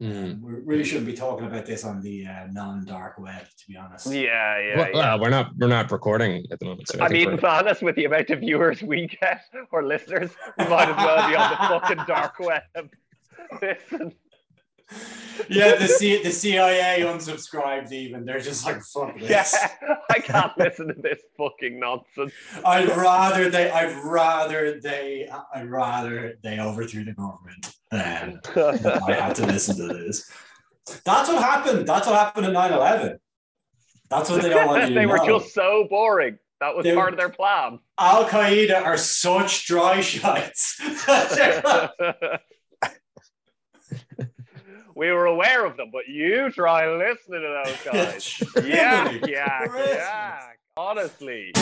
Mm. We really shouldn't be talking about this on the uh, non-dark web, to be honest. Yeah, yeah. Well, yeah. well, we're not we're not recording at the moment. So I, I mean, we're- to be honest, with the amount of viewers we get or listeners, we might as well be on the fucking dark web. Listen, Yeah, the C- the CIA unsubscribed. Even they're just like fuck this. yeah, I can't listen to this fucking nonsense. I'd rather they. I'd rather they. I'd rather they overthrew the government than I had to listen to this. That's what happened. That's what happened in 9-11. That's what they don't want you to they were know. just so boring. That was They- part of their plan. Al Qaeda are such dry shots. we were aware of them, but you try listening to those guys. yeah, yeah, yeah. Honestly.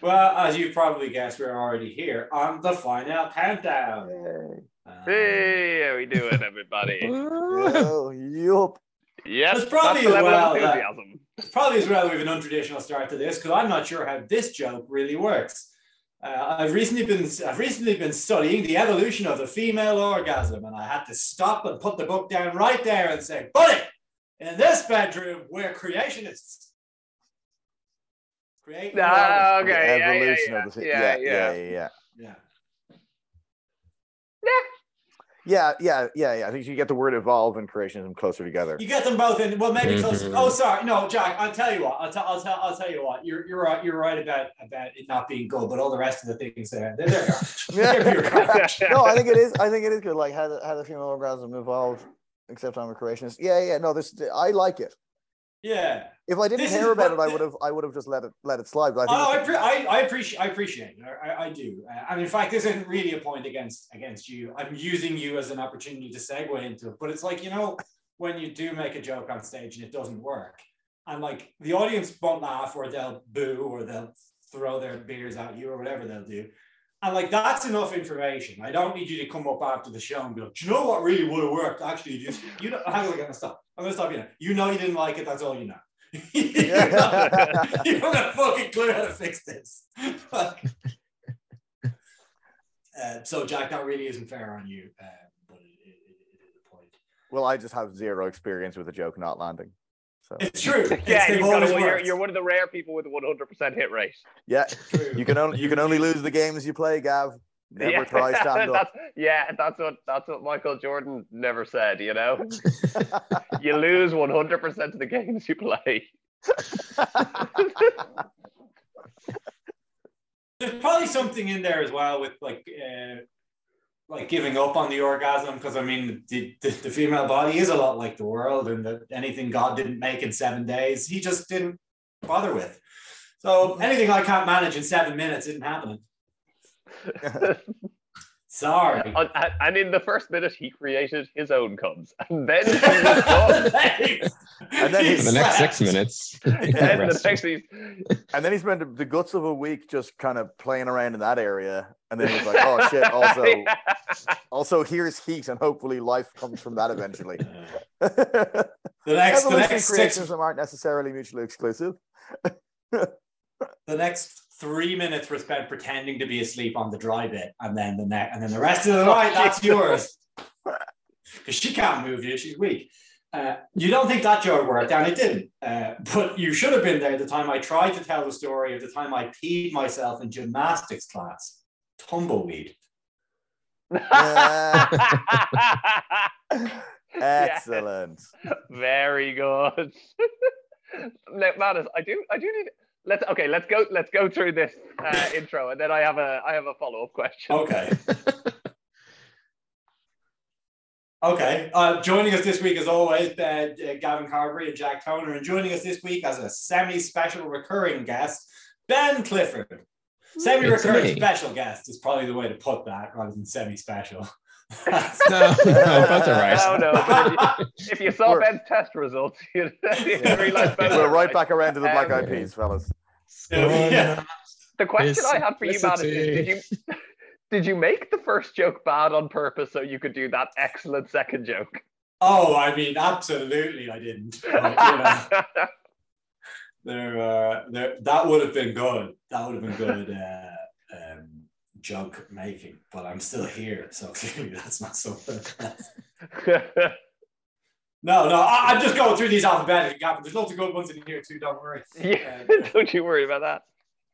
Well, as you probably guessed, we're already here on the final countdown. Um, Hey, how we doing, everybody? Oh, yup. Yes, It's probably that's the level well of that- enthusiasm. It's probably as well we have an untraditional start to this because I'm not sure how this joke really works. Uh, I've recently been I've recently been studying the evolution of the female orgasm, and I had to stop and put the book down right there and say, "Buddy, in this bedroom, we're creationists." Create. The okay, yeah, yeah, evolution yeah, of the thi- yeah, yeah, yeah. yeah, yeah, yeah. yeah. Yeah, yeah, yeah, yeah. I think you get the word evolve and creationism closer together. You get them both in. Well, maybe close. Mhm. Oh, sorry. No, Jack. I'll tell you what. I'll tell. I'll tell. I'll tell you what. You're you're right. You're right about about it not being good, but all the rest of the things there, they're, they're garbage. They're pure garbage. no, I think it is. I think it is good. Like how the, how the female orgasm evolved, except I'm a creationist. Yeah, yeah. No, this I like it. Yeah. If I didn't This is about it, I would have. I would have just let it let it slide. But I Oh, I, pre- I, I appreciate I appreciate it. I, I, do. Uh, and in fact, this isn't really a point against against you. I'm using you as an opportunity to segue into it. But it's like you know when you do make a joke on stage and it doesn't work, and like the audience won't laugh or they'll boo or they'll throw their beers at you or whatever they'll do. And like that's enough information. I don't need you to come up after the show and be like, do you know what really would have worked? Actually, you, you know, hang on, I'm gonna stop. I'm gonna stop you now. You know you didn't like it. That's all you know. you don't you don't have a fucking clue how to fix this. Uh, so Jack, that really isn't fair on you, uh, but it, it, it is a point. well, I just have zero experience with a joke not landing. So It's true. Yeah, they've you've got always to, you're, you're one of the rare people with a 100% hit rate. yeah, True. you can only you can only lose the games you play, Gav. Never yeah, try stand up. that's, yeah, that's what that's what Michael Jordan never said. You know, you lose 100% of the games you play. There's probably something in there as well with like. Uh, like giving up on the orgasm because I mean the, the, the female body is a lot like the world and that anything God didn't make in seven days he just didn't bother with. So anything I can't manage in seven minutes isn't happening. Sorry. And, and in the first minute, he created his own cubs, and then he was done. And then He he's- For the next six minutes. and the next he's, And then he spent the guts of a week just kind of playing around in that area. And then he was like, oh shit, also Yeah. also here's heat and hopefully life comes from that eventually. The next, the Evolution and next six, creationism aren't necessarily mutually exclusive. the next three minutes were spent pretending to be asleep on the dry bit, and then the next, and then the rest of the Oh, night, that's yours. Because she can't move you, she's weak. Uh, you don't think that joke worked, and it didn't. Uh, but you should have been there the time I tried to tell the story of the time I peed myself in gymnastics class. Tumbleweed. Excellent. Very good. now, Manus, I do, I do need. Let's okay. Let's go. Let's go through this uh, intro, and then I have a, I have a follow up question. Okay. Okay. Uh, joining us this week, as always, uh, uh, Gavin Carberry and Jack Toner, and joining us this week as a semi-special recurring guest, Ben Clifford. Semi-recurring special guest is probably the way to put that, rather than semi-special. no, no, both are right. No, no. But if, you, if you saw We're- Ben's test results, you'd, you'd realize both We're right back around to the Black Eyed Um, Peas, fellas. Yeah. The question I had for you, Manus, is did you did you make the first joke bad on purpose so you could do that excellent second joke? Oh, I mean, absolutely, I didn't. But, you know, there, uh, there, that would have been good. That would have been good. Uh, joke making, but I'm still here, so clearly that's not something. no, no, I, I'm just going through these alphabetically, Gavin. There's lots of good ones in here too. Don't worry. yeah, Um, don't you worry about that.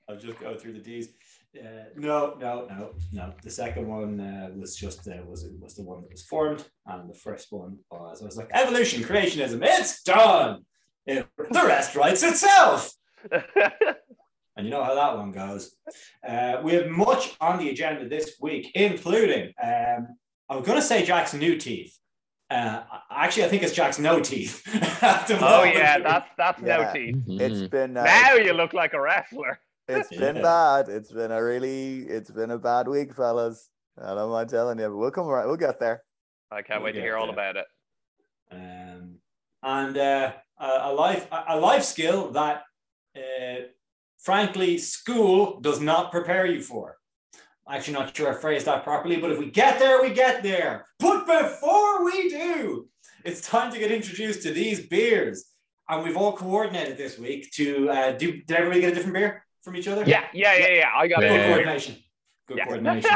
I'll just go through the D's. Uh, no, no, no, no. The second one uh, was just uh, was was the one that was formed, and the first one was I was like evolution, creationism. It's done. It, the rest writes itself. And you know how that one goes. Uh, we have much on the agenda this week, including um, I'm going to say Jack's new teeth. Uh, actually, I think it's Jack's no teeth. oh moment. yeah, that's that's Yeah. no teeth. It's Mhm. been uh, Now you look like a wrestler. It's been Yeah. bad. It's been a really, it's been a bad week, fellas. I don't mind telling you, but we'll come right. We'll get there. I can't We'll wait to get hear all about it. um, and uh, a, a life a a life skill that, uh, frankly, school does not prepare you for. Actually, not sure I phrased that properly, but if we get there, we get there. But before we do, it's time to get introduced to these beers, and we've all coordinated this week to uh, do. Did everybody get a different beer from each other? Yeah, yeah, yeah, yeah. I got Good it. Yeah. coordination. Good Yeah. coordination.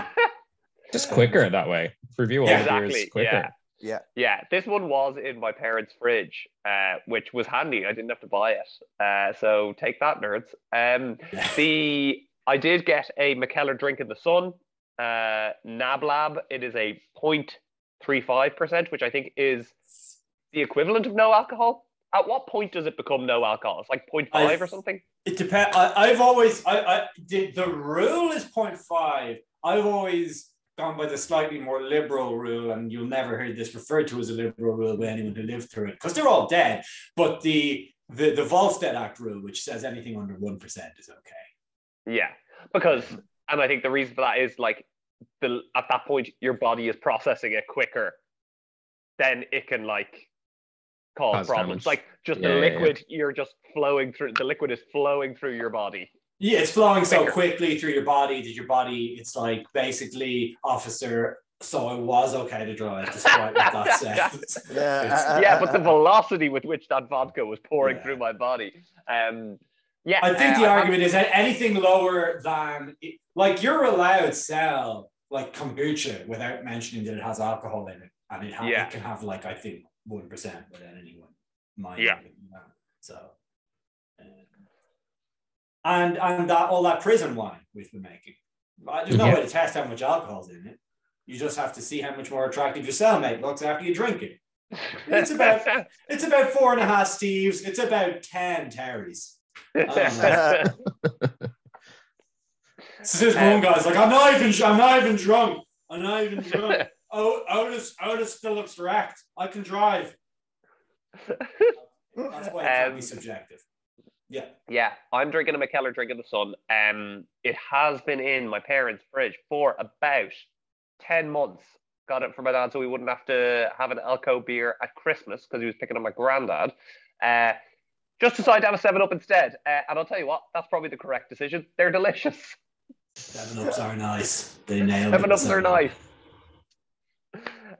Just quicker that way. Review all Yeah, the beers exactly. quicker. Yeah. Yeah. This one was in my parents' fridge, uh, which was handy. I didn't have to buy it. Uh, so take that, nerds. Um, the I did get a Mikkeller drink in the sun, uh, Nablab. It is a 0.35%, which I think is the equivalent of no alcohol. At what point does it become no alcohol? It's like 0.5 I- or something. It depends. I've always, I, I did the rule is 0.5. I've always gone by the slightly more liberal rule, and you'll never hear this referred to as a liberal rule by anyone who lived through it because they're all dead. But the the the Volstead Act rule, which says anything under one percent is okay. Yeah, because and I think the reason for that is like the at that point your body is processing it quicker, then it can like cause Cause problems. damage. Like just Yeah, the yeah, yeah. liquid, you're just flowing through. The liquid is flowing through your body. Yeah, it's flowing so quickly through your body that your body, it's like basically, officer. So it was okay to drive, despite what that says. Yeah, yeah, but the velocity with which that vodka was pouring Yeah. through my body. Um, yeah, I think uh, the I- argument is that anything lower than like you're allowed to sell like kombucha without mentioning that it has alcohol in it, and it, ha- Yeah. it can have like I think one percent without anyone mind. Yeah. So, and and that all that prison wine we've been making. There's no Yeah. way to test how much alcohol's in it. You just have to see how much more attractive your cellmate looks after you drink it. It's about it's about four and a half Steves. It's about ten Terrys. So this one guy's like, I'm not even, I'm not even drunk. I'm not even drunk. Oh, Otis, Otis still looks wrecked. I can drive. That's why it Um, be subjective. Yeah. Yeah, I'm drinking a Mikkeller drink in the sun. Um, it has been in my parents' fridge for about ten months. Got it for my dad so we wouldn't have to have an Elco beer at Christmas because he was picking up my granddad. Uh, just decided to have a Seven Up instead, uh, and I'll tell you what, that's probably the correct decision. They're delicious. Seven ups are nice. They nailed 7 Ups are nice.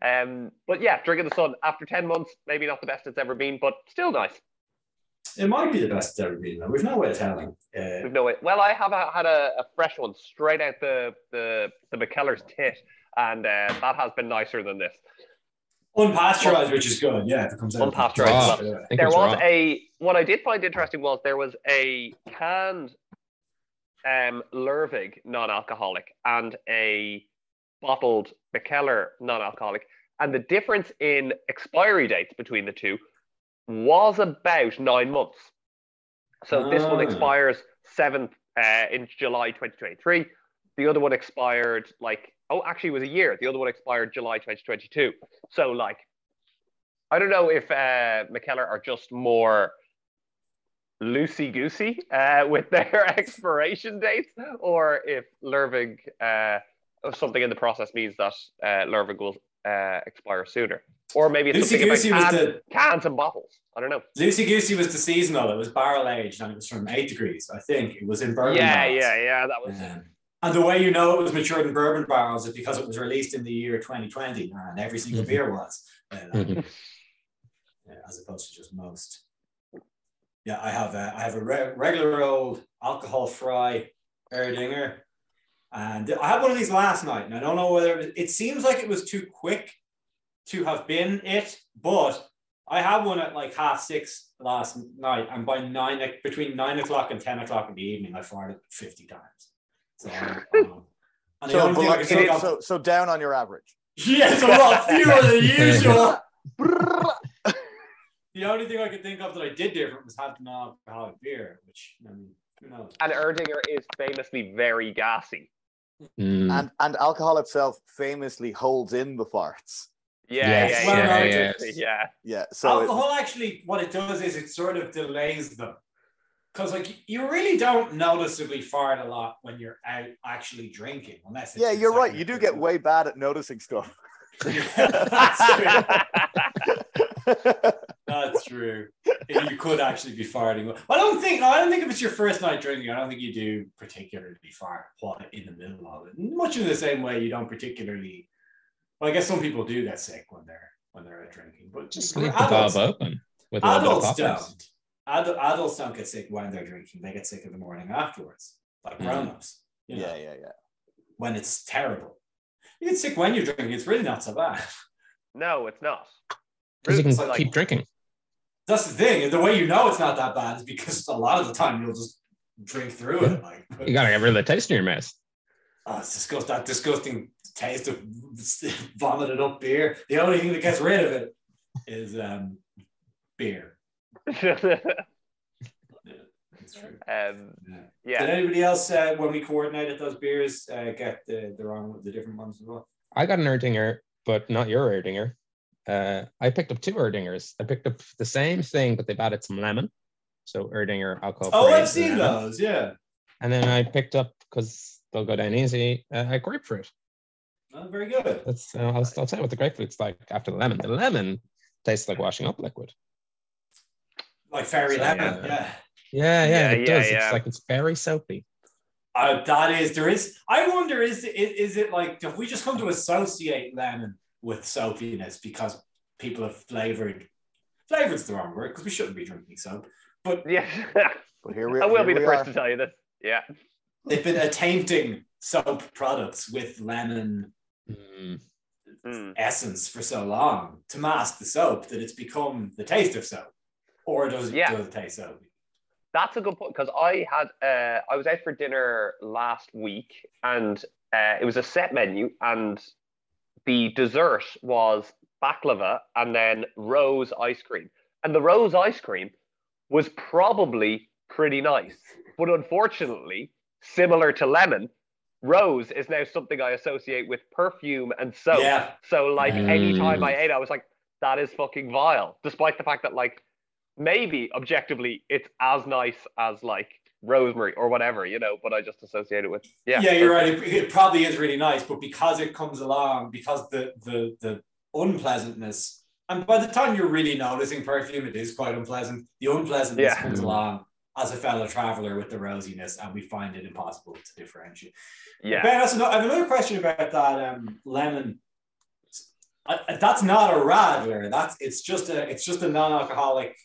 Um, but yeah, drinking the sun after ten months, maybe not the best it's ever been, but still nice. It might be the best it's ever been. Though. We've no way of telling. Uh, We've no way. Well, I have a, had a, a fresh one straight out the the the Mikkeller's tit, and uh, that has been nicer than this. unpasteurized, which is good. Yeah, it comes out. Unpasteurized. Raw. Yeah. There was raw. a what I did find interesting was there was a canned um Lervig non-alcoholic and a bottled McKellar non-alcoholic, and the difference in expiry dates between the two was about nine months. So this one Ah. expires seventh uh, in July 2023. The other one expired like oh actually it was a year. The other one expired July 2022. So like I don't know if uh, Mikkeller are just more loosey goosey uh, with their expiration dates, or if Lervig, uh, something in the process means that uh, Lervig will uh, expire sooner. Or maybe it's Lucy something about Goosey was cans, the cans and bottles. I don't know. Lucy Goosey was the seasonal. It was barrel aged and it was from eight degrees. I think it was in bourbon. yeah, barrels. yeah, yeah. That was. Um, and the way you know it was matured in bourbon barrels is because it was released in the year 2020, and every single Mhm. beer was, uh, Mhm. yeah, as opposed to just most. Yeah, I have a, I have a re- regular old Alkoholfrei Erdinger, And I had one of these last night, and I don't know whether it, it seems like it was too quick to have been it, but I had one at like half six last night, and by nine, like between nine o'clock and ten o'clock in the evening, I fired it fifty times. So, um, and So, only thing I below- could so, think so, so down on your average. yeah, it's a lot fewer than usual. The only thing I could think of that I did different was having non-alcoholic beer, which I mean, who knows? And Erdinger is famously very gassy. Mm. and and alcohol itself famously holds in the farts. Yeah, Yes, yeah, well, yeah, yeah, yeah. Yeah. So it- Alcohol actually, what it does is it sort of delays them. Because like you really don't noticeably fart a lot when you're out actually drinking, unless it's yeah, you're right. You do get way bad at noticing stuff. That's true. That's true. You could actually be farting. I don't think. I don't think if it's your first night drinking, I don't think you do particularly fart while in the middle of it. Much in the same way you don't particularly. Well, I guess some people do get sick when they're when they're drinking, but Just for leave the adults- valve open with a little bit of adults don't. Ad- adults don't get sick when they're drinking. They get sick in the morning afterwards, like Mm. grown-ups. You know, yeah, yeah, yeah. when it's terrible. You get sick when you're drinking. It's really not so bad. No, it's not. Because you can like- keep drinking. That's the thing. The way you know it's not that bad is because a lot of the time you'll just drink through it. Like, You gotta get rid of the taste in your mouth. oh, it's disgusting. That disgusting taste of vomited up beer. The only thing that gets rid of it is um, beer. It's true. um, Yeah. yeah. Did anybody else, uh, when we coordinated those beers, uh, get the, the wrong, the different ones as well? I got an Erdinger, but not your Erdinger. Uh, I picked up two Erdingers. I picked up the same thing, but they've added some lemon. So Erdinger alcohol. Oh, I've seen lemon. those. Yeah. And then I picked up because they'll go down easy. Uh, a grapefruit. Oh, very good. That's uh, I'll, I'll tell you what the grapefruit's like after the lemon. The lemon tastes like washing up liquid. Like fairy So, lemon. yeah. Yeah. Yeah, yeah, Yeah, it yeah, does. yeah. It's like it's very soapy. Uh, that is, there is. I wonder, is it, is it like, have we just come to associate lemon with soapiness because people have flavored, flavored's the wrong word because we shouldn't be drinking soap, but Yeah. But here we, I will be the first are. to tell you this. Yeah. they've been attainting soap products with lemon Mm. Mm. essence for so long to mask the soap that it's become the taste of soap. Or does it, Yeah. does it taste soapy? That's a good point because I had uh, I was out for dinner last week and uh, it was a set menu and the dessert was baklava and then rose ice cream and the rose ice cream was probably pretty nice but unfortunately similar to lemon rose is now something I associate with perfume and soap Yeah. so like anytime Mm. I ate, I was like, that is fucking vile. Despite the fact that like maybe objectively it's as nice as like rosemary or whatever, you know, but I just associate it with yeah. yeah, you're right. It, it probably is really nice, but because it comes along, because the the the unpleasantness, and by the time you're really noticing perfume, it is quite unpleasant. The unpleasantness Yeah. comes along as a fellow traveler with the rosiness, and we find it impossible to differentiate. Yeah. Ben, that's I have another question about that um, lemon. I- I- that's not a radler. That's it's just a it's just a non-alcoholic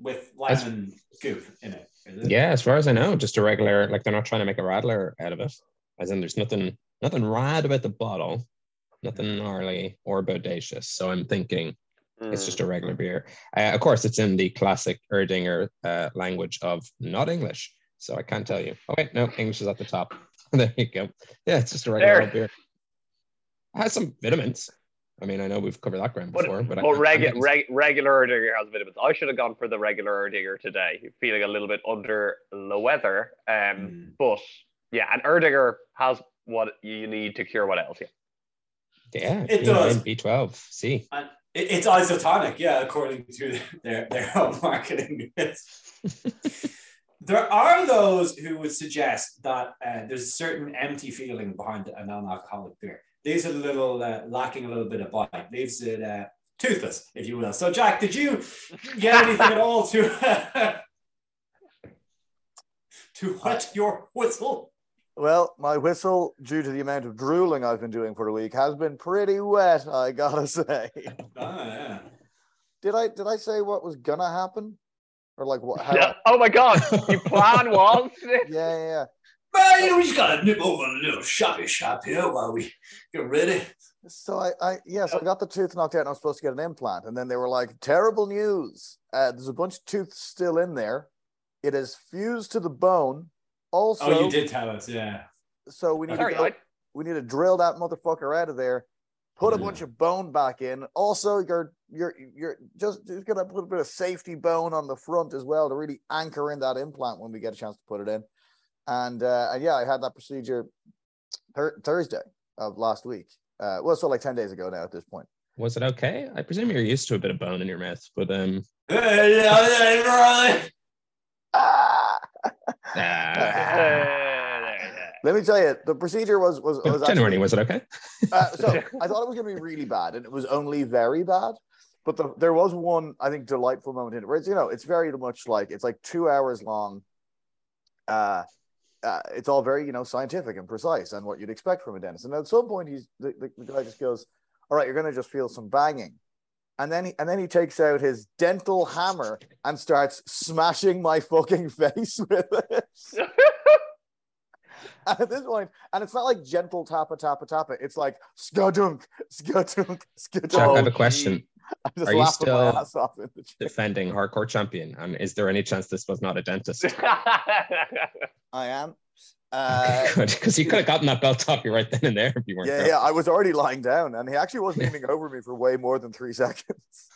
with That's- lemon goop in it. Yeah, as far as I know, just a regular. Like they're not trying to make a radler out of it. As in, there's nothing nothing rad about the bottle, nothing gnarly or bodacious. So I'm thinking it's Mm. just a regular beer. Uh, of course, it's in the classic Erdinger uh, language of not English. So I can't tell you. Oh wait, no, English is at the top. there you go. Yeah, it's just a regular beer. It has some vitamins. I mean, I know we've covered that ground before, but, but, I, I'm regu- reg- regular Erdinger has vitamins. I should have gone for the regular Erdinger today, feeling a little bit under the weather. Um, Mm. But yeah, and Erdinger has what you need to cure what else. Yeah. yeah, It you know, does. B12, C. It, it's isotonic, yeah, according to their, their own marketing. there are those who would suggest that uh, there's a certain empty feeling behind a non-alcoholic beer. Leaves it a little uh, lacking a little bit of bite. Leaves it uh, toothless, if you will. So, Jack, did you get anything at all to to wet your whistle? Well, my whistle, due to the amount of drooling I've been doing for the week, has been pretty wet. I gotta say. Ah, yeah. Did I did I say what was gonna happen, or like what? How, Yeah. Oh my God, your plan was yeah, yeah, yeah. Well, you know, we just gotta nip over a little shoppy shop here while we get ready. So I, I yeah, so I got the tooth knocked out and I was supposed to get an implant. And then they were like, terrible news. Uh, there's a bunch of tooth still in there. It is fused to the bone. Also, oh, you did tell us, yeah. so we need Sorry, to go, I, we need to drill that motherfucker out of there, put a bunch of bone back in. Also, you're you're you're just, just gonna put a bit of safety bone on the front as well to really anchor in that implant when we get a chance to put it in. And uh, and yeah, I had that procedure thir- Thursday of last week. Uh, well, so like ten days ago now at this point. Was it okay? I presume you're used to a bit of bone in your mouth, but um, Ah! ah, Let me tell you, the procedure was was, was genuinely, actually- was it okay? Uh, so I thought it was going to be really bad, and it was only very bad. But the, there was one, I think, delightful moment in it where it's you know it's very much like it's like two hours long. Uh, uh, it's all very you know scientific and precise and what you'd expect from a dentist. And at some point, he's the, the, the guy just goes, "All right, you're going to just feel some banging," and then he, and then he takes out his dental hammer and starts smashing my fucking face with it. And at this point, and it's not like gentle tappa tappa tappa. It's like skadunk, skadunk, skadunk. Jack, I have a Oh, question. I'm just Are you laughing my still ass off in the chair. Defending hardcore champion, and is there any chance this was not a dentist? I am. Uh, Good, because you could have gotten that belt off you right then and there if you weren't. yeah, careful. yeah. I was already lying down, and he actually wasn't aiming over me for way more than three seconds.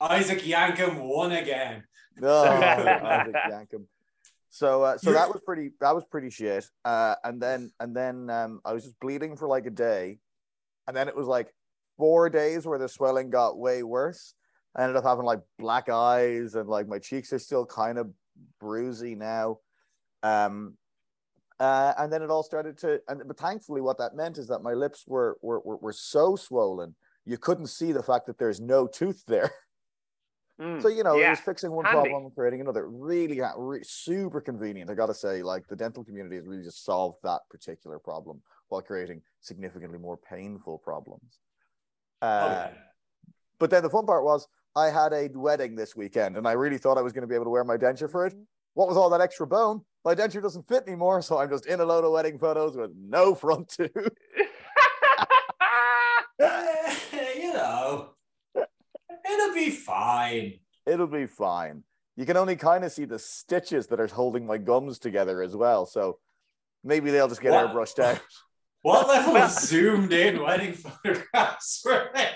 Isaac Yankem won again. No, Isaac Yankem. So, uh, so that was pretty. That was pretty shit. Uh, and then, and then, um, I was just bleeding for like a day, and then it was like four days where the swelling got way worse. I ended up having like black eyes, and like my cheeks are still kind of bruisey now. Um, uh, and then it all started to. And but thankfully, what that meant is that my lips were were were, were so swollen you couldn't see the fact that there's no tooth there. Mm, So you know, it was fixing one handy. problem and creating another. Really, re- super convenient. I got to say, like the dental community has really just solved that particular problem while creating significantly more painful problems. Oh, Uh, yeah. But then the fun part was I had a wedding this weekend, and I really thought I was going to be able to wear my denture for it. What was all that extra bone? My denture doesn't fit anymore, so I'm just in a load of wedding photos with no front tooth. You know, it'll be fine. It'll be fine. You can only kind of see the stitches that are holding my gums together as well, so maybe they'll just get What? airbrushed out. What level of zoomed in wedding photographs were they?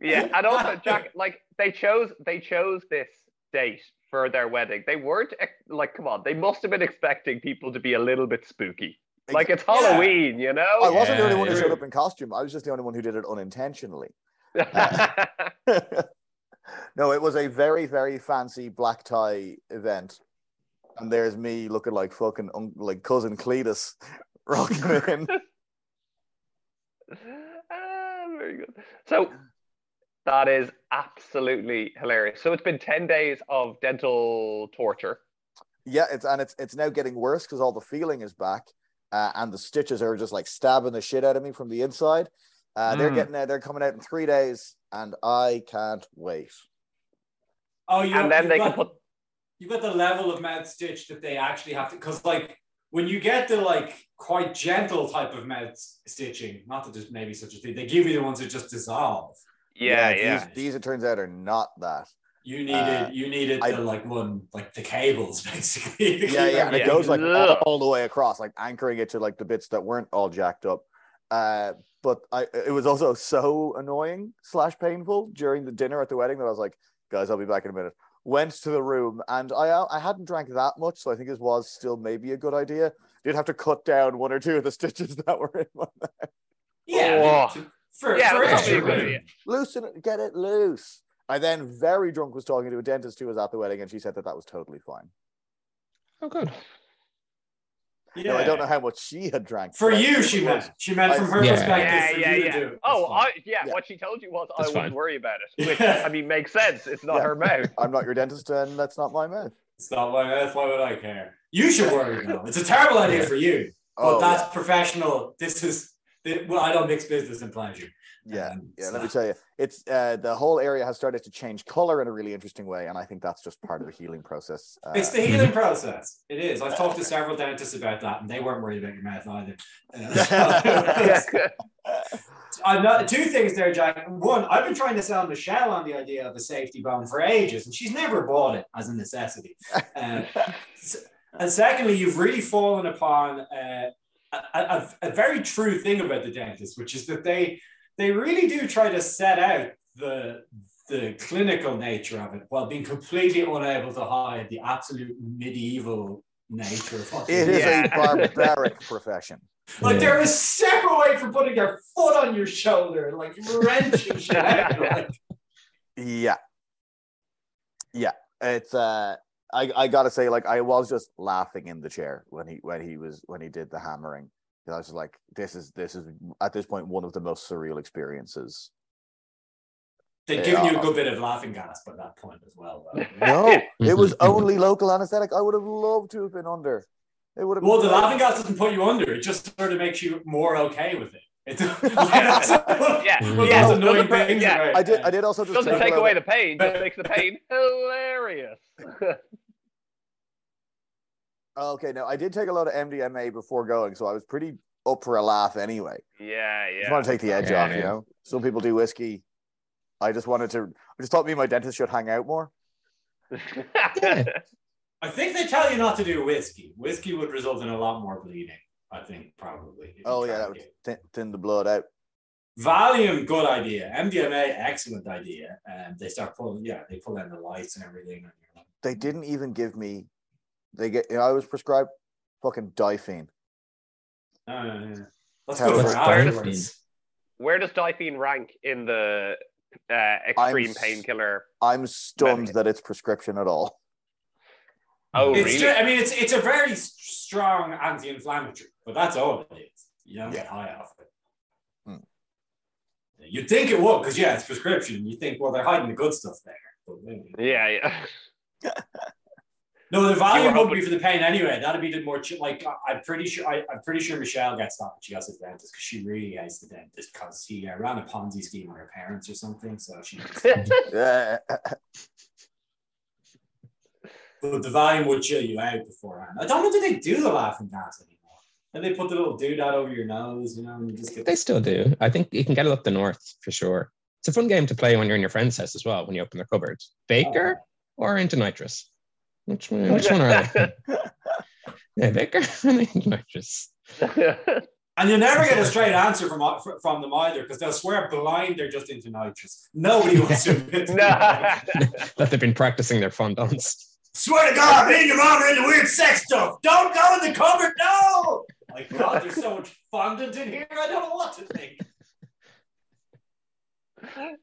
Yeah, and also Jack, like they chose they chose this date for their wedding. They weren't like, come on, they must have been expecting people to be a little bit spooky. Like it's Yeah. Halloween, you know? I wasn't the only one who yeah. showed up in costume. I was just the only one who did it unintentionally. no, it was a very, very fancy black tie event. And there's me looking like fucking like cousin Cletus rocking it in. Ah, very good. So that is absolutely hilarious. So it's been ten days of dental torture. Yeah, it's and it's it's now getting worse because all the feeling is back, uh, and the stitches are just like stabbing the shit out of me from the inside. Uh, They're Mm. getting out. They're coming out in three days, and I can't wait. Oh, you And then you've they got, can put you've got the level of mouth stitch that they actually have to because like when you get the like quite gentle type of mouth stitching, not that there's maybe such a thing, they give you the ones that just dissolve. yeah, yeah. These, these it turns out are not that. You needed Uh, you needed I- the like one like the cables basically. yeah, yeah, and it goes like all, all the way across, like anchoring it to like the bits that weren't all jacked up. Uh, but I, it was also so annoying slash painful during the dinner at the wedding that I was like, guys, I'll be back in a minute. Went to the room and I, uh, I hadn't drank that much, so I think it was still maybe a good idea. Did have to cut down one or two of the stitches that were in my Yeah, Oh. to- for, Yeah, for that's extra probably a good room. loosen it, get it loose. I then very drunk was talking to a dentist who was at the wedding, and she said that that was totally fine. Oh, good. Yeah. Now I don't know how much she had drank. For you, she was- meant. She meant from her I- Yeah. perspective Yeah, for yeah, you yeah. to do. Oh, I, yeah, Yeah. What she told you was That's I wouldn't worry about it. Which I mean makes sense. It's not Yeah. her mouth. I'm not your dentist, and that's not my mouth. It's not my mouth. Why would I care? You should worry though. It's a terrible idea for you, but Oh, that's yeah. professional. This is well, I don't mix business and pleasure. Yeah, Um, yeah. so- Let me tell you, it's uh, the whole area has started to change color in a really interesting way, and I think that's just part of the healing process. Uh, It's the healing process. It is. I've talked to several dentists about that, and they weren't worried about your mouth either. Uh, I'm not, two things there, Jack. One, I've been trying to sell Michelle on the idea of a safety bone for ages, and she's never bought it as a necessity. Uh, s- and secondly, you've really fallen upon uh, a, a, a very true thing about the dentist, which is that they they really do try to set out the the clinical nature of it while being completely unable to hide the absolute medieval nature of it It is. Yeah. a barbaric profession. Like Yeah. they're a step away from putting their foot on your shoulder, like wrenching shit out. Like, Yeah, yeah. It's uh, I I gotta say, like, I was just laughing in the chair when he when he was when he did the hammering. 'Cause I was like, this is this is at this point one of the most surreal experiences. they've given you a good bit of laughing gas by that point as well. Though. No, it was only local anesthetic. I would have loved to have been under. It would have. Well, been the laughing gas doesn't put you under; it just sort of makes you more okay with it. It's yeah, mm-hmm. Yeah. One Yeah. those annoying things. yeah. about, I did. I did also just Doesn't take, take away the pain, just makes the pain hilarious. Okay, no, I did take a lot of MDMA before going, so I was pretty up for a laugh anyway. yeah, yeah. Just want to take the edge Yeah, off, you know. Some people do whiskey. I just wanted to. I just thought me and my dentist should hang out more. I think they tell you not to do whiskey. Whiskey would result in a lot more bleeding. I think probably. Oh yeah, that would get- thin, thin the blood out. Valium, good idea. MDMA, excellent idea. And they start pulling, yeah, they pull in the lights and everything. And you're like, They didn't even give me. They get. You know, I was prescribed fucking good us for about it. Where does Difene rank in the uh, extreme painkiller? I'm stunned Medicaid. that it's prescription at all. Oh, It's really? ju- I mean, it's it's a very strong anti-inflammatory, but that's all it is. You don't get high off it. Hmm. You'd think it would, because yeah, it's prescription. You think, well, they're hiding the good stuff there. But maybe- yeah, yeah. No, the Valium would hoping- be for the pain anyway. That'd be the more ch- like I- I'm pretty sure I, I'm pretty sure Michelle gets that when she has a dentist because she really hates the dentist because he uh, ran a Ponzi scheme on her parents or something. So she, Yeah. but the Valium would chill you out beforehand. I don't know. Do they do the laughing gas anymore? And they put the little doodad over your nose, you know, and you just get. They still do. I think you can get it up the north for sure. It's a fun game to play when you're in your friend's house as well. When you open their cupboard, Baker or into nitrous. Which one? Which one are they? Yeah, Baker or into nitrous. And you never get a straight answer from uh, from them either because they'll swear blind they're just into nitrous. Nobody wants to admit. that. that they've been practicing their fondants. Swear to God, me and your mom are into weird sex stuff. Don't go in the cupboard, no! My God, there's so much fondant in here. I don't know what to think.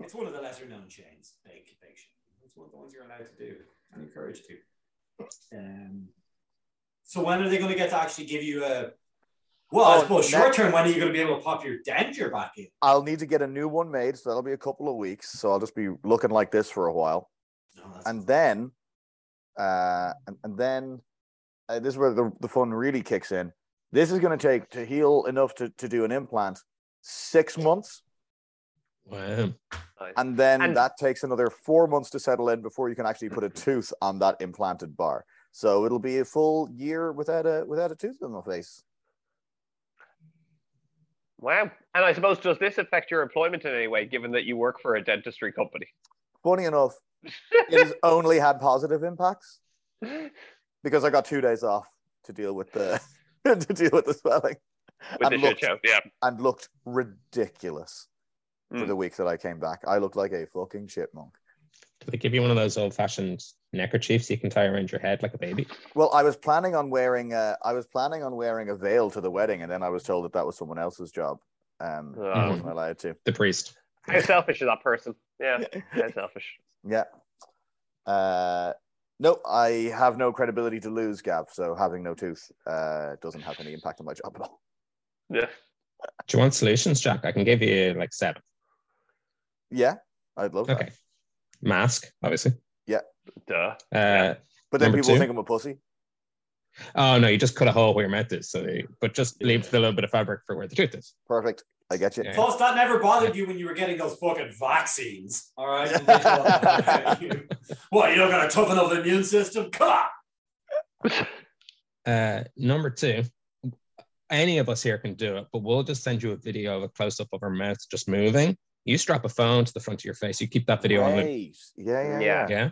It's one of the lesser known chains, Bake Bake. It's one of the ones you're allowed to do and encouraged to. Um, so when are they going to get to actually give you a? Well, I Oh, suppose short term. When are you going to be able to pop your denture back in? I'll need to get a new one made, so that'll be a couple of weeks. So I'll just be looking like this for a while, No, that's- and then, uh, and, and then, uh, this is where the, the fun really kicks in. This is going to take to heal enough to, to do an implant six months, Wow. And then And- that takes another four months to settle in before you can actually put a tooth on that implanted bar. So it'll be a full year without a without a tooth in my face. Wow. And I suppose does this affect your employment in any way, given that you work for a dentistry company? Funny enough, it has only had positive impacts. because I got two days off to deal with the to deal with the swelling With the And shit looked- show. Yeah. and looked ridiculous for Mm. the week that I came back. I looked like a fucking chipmunk. Do they give you one of those old fashioned neckerchiefs you can tie around your head like a baby? Well, I was planning on wearing a, I was planning on wearing a veil to the wedding, and then I was told that that was someone else's job. Um, I wasn't allowed to. The priest. How selfish is that person? Yeah. How selfish. Yeah. Uh, no, I have no credibility to lose, Gav. So having no tooth uh, doesn't have any impact on my job at all. Yeah. Do you want solutions, Jack? I can give you like seven. Yeah, I'd love that. Okay. Mask, obviously. Yeah. Duh. Uh, But then people two. think I'm a pussy. oh no, you just cut a hole where your mouth is. So, they, but just leave the little bit of fabric for where the tooth is. Perfect. I get you. Yeah. Plus, that never bothered you when you were getting those fucking vaccines. All right. what, you don't got a tough enough immune system? Come on. Uh, number two, any of us here can do it, but we'll just send you a video of a close up of our mouth just moving. You strap a phone to the front of your face. You keep that video on. loop. Yeah, yeah, Yeah. yeah. Yeah.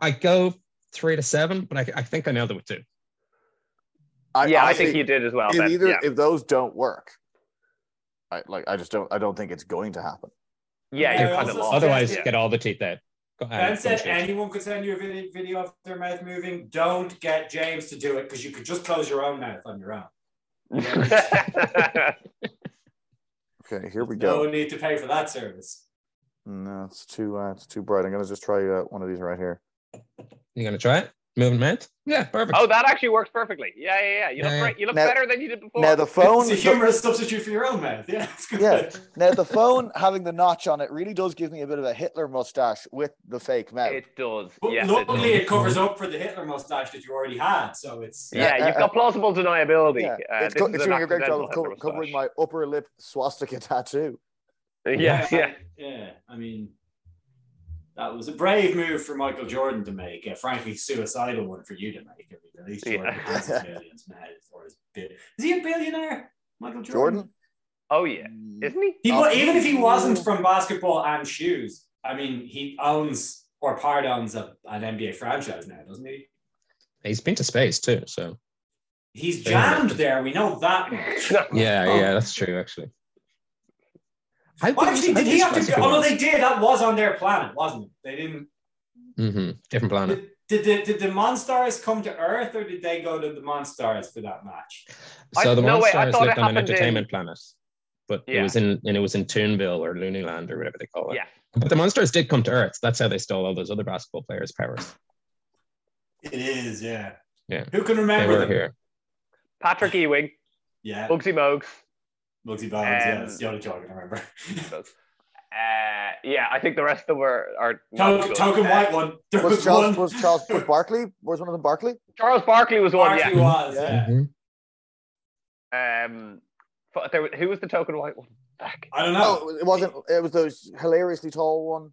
I go three to seven, but I, I think I nailed it with two. I, yeah, I think you did as well. if Ben. either yeah. if those don't work, I like. I just don't. I don't think it's going to happen. yeah, Yeah, you're kind of also lost. Otherwise, yeah. get all the teeth out. Go ahead. Ben said anyone could send you a video, video of their mouth moving. Don't get James to do it because you could just close your own mouth on your own. Okay, here we No go. No need to pay for that service. No, it's too. Uh, it's too bright. I'm gonna just try uh, one of these right here. You gonna try it? Moving mouth? Yeah, perfect. oh, that actually works perfectly. Yeah, yeah, yeah. You look Yeah, yeah. great. You look Now- better than you did before. Now the phone. it's a humorous substitute for your own mouth. Yeah, it's good. Yeah. Now the phone having the notch on it really does give me a bit of a Hitler mustache with the fake mouth. it does. But yes, it luckily, does. it covers up for the Hitler mustache that you already had. So it's Yeah, Yeah, you've uh, got plausible deniability. yeah, Uh, it's, co- it's doing a great job of co- covering my upper lip swastika tattoo. Yeah, yeah. yeah. I mean, that was a brave move for Michael Jordan to make. A frankly, suicidal one for you to make. I mean, at least Jordan Yeah. has his millions now. Or his bi- is he a billionaire, Michael Jordan? Jordan. Oh yeah, isn't he? He, Oh, even if he wasn't from basketball and shoes, I mean, he owns or part owns a, an NBA franchise now, doesn't he? He's been to space too, so He's jammed there. We know that much. yeah, Oh. yeah, that's true actually. How Well, actually, did he have to? Jurassic Oh no, they did. That was on their planet, wasn't it? They didn't. Mhm, different planet. Did, did the did the Monstars come to Earth, or did they go to the Monstars for that match? I- So the no, wait, I Monstars thought it lived on an happened in- entertainment planet, but it was in and it was in Toonville or Looneyland or whatever they call it. Yeah. But the Monstars did come to Earth. That's how they stole all those other basketball players' powers. It is, yeah. Yeah. Who can remember They remember were them? here. Patrick Ewing, Yeah, Bugsy Mogs. Muggsy Bogues. yeah, Um, that's the only joke I can remember. Uh, yeah, I think the rest of them were are not token, token Uh, white one. There Was was Charles one. was Charles was Barkley? Was one of them Barkley? Charles Barkley was one. Barkley Yeah. was, Yeah. yeah. Mhm. Um, f- there, was- who was the token white one? Back. I don't No, know. it wasn't. It was those hilariously tall one.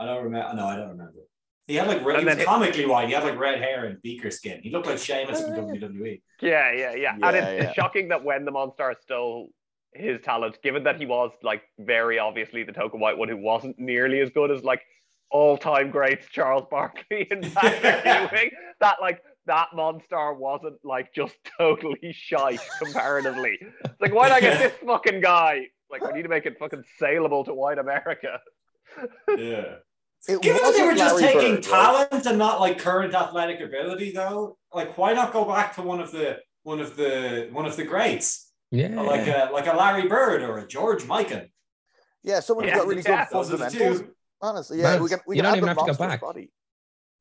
I don't remember. No, I don't remember. He had like red, he was then it- comically white. He had like red hair and beaker skin. He looked like Sheamus in Oh, yeah. WWE. Yeah, yeah, yeah. and it's, yeah. shocking that when the Monstars stole his talent, given that he was like very obviously the token white one who wasn't nearly as good as like all-time greats Charles Barkley and Patrick Ewing, that like that Monstar wasn't like just totally shite comparatively. It's like why not get this fucking guy? Like we need to make it fucking saleable to white America. Yeah. It Given that they were just Larry taking Bird, right? talent and not like current athletic ability, though, like why not go back to one of the one of the one of the greats, Yeah. like a like a Larry Bird or a George Mikan? Yeah, someone who's Yeah, got really good Those are fundamentals. Honestly, yeah, Man, we can. We you can don't add even have to go back. Body.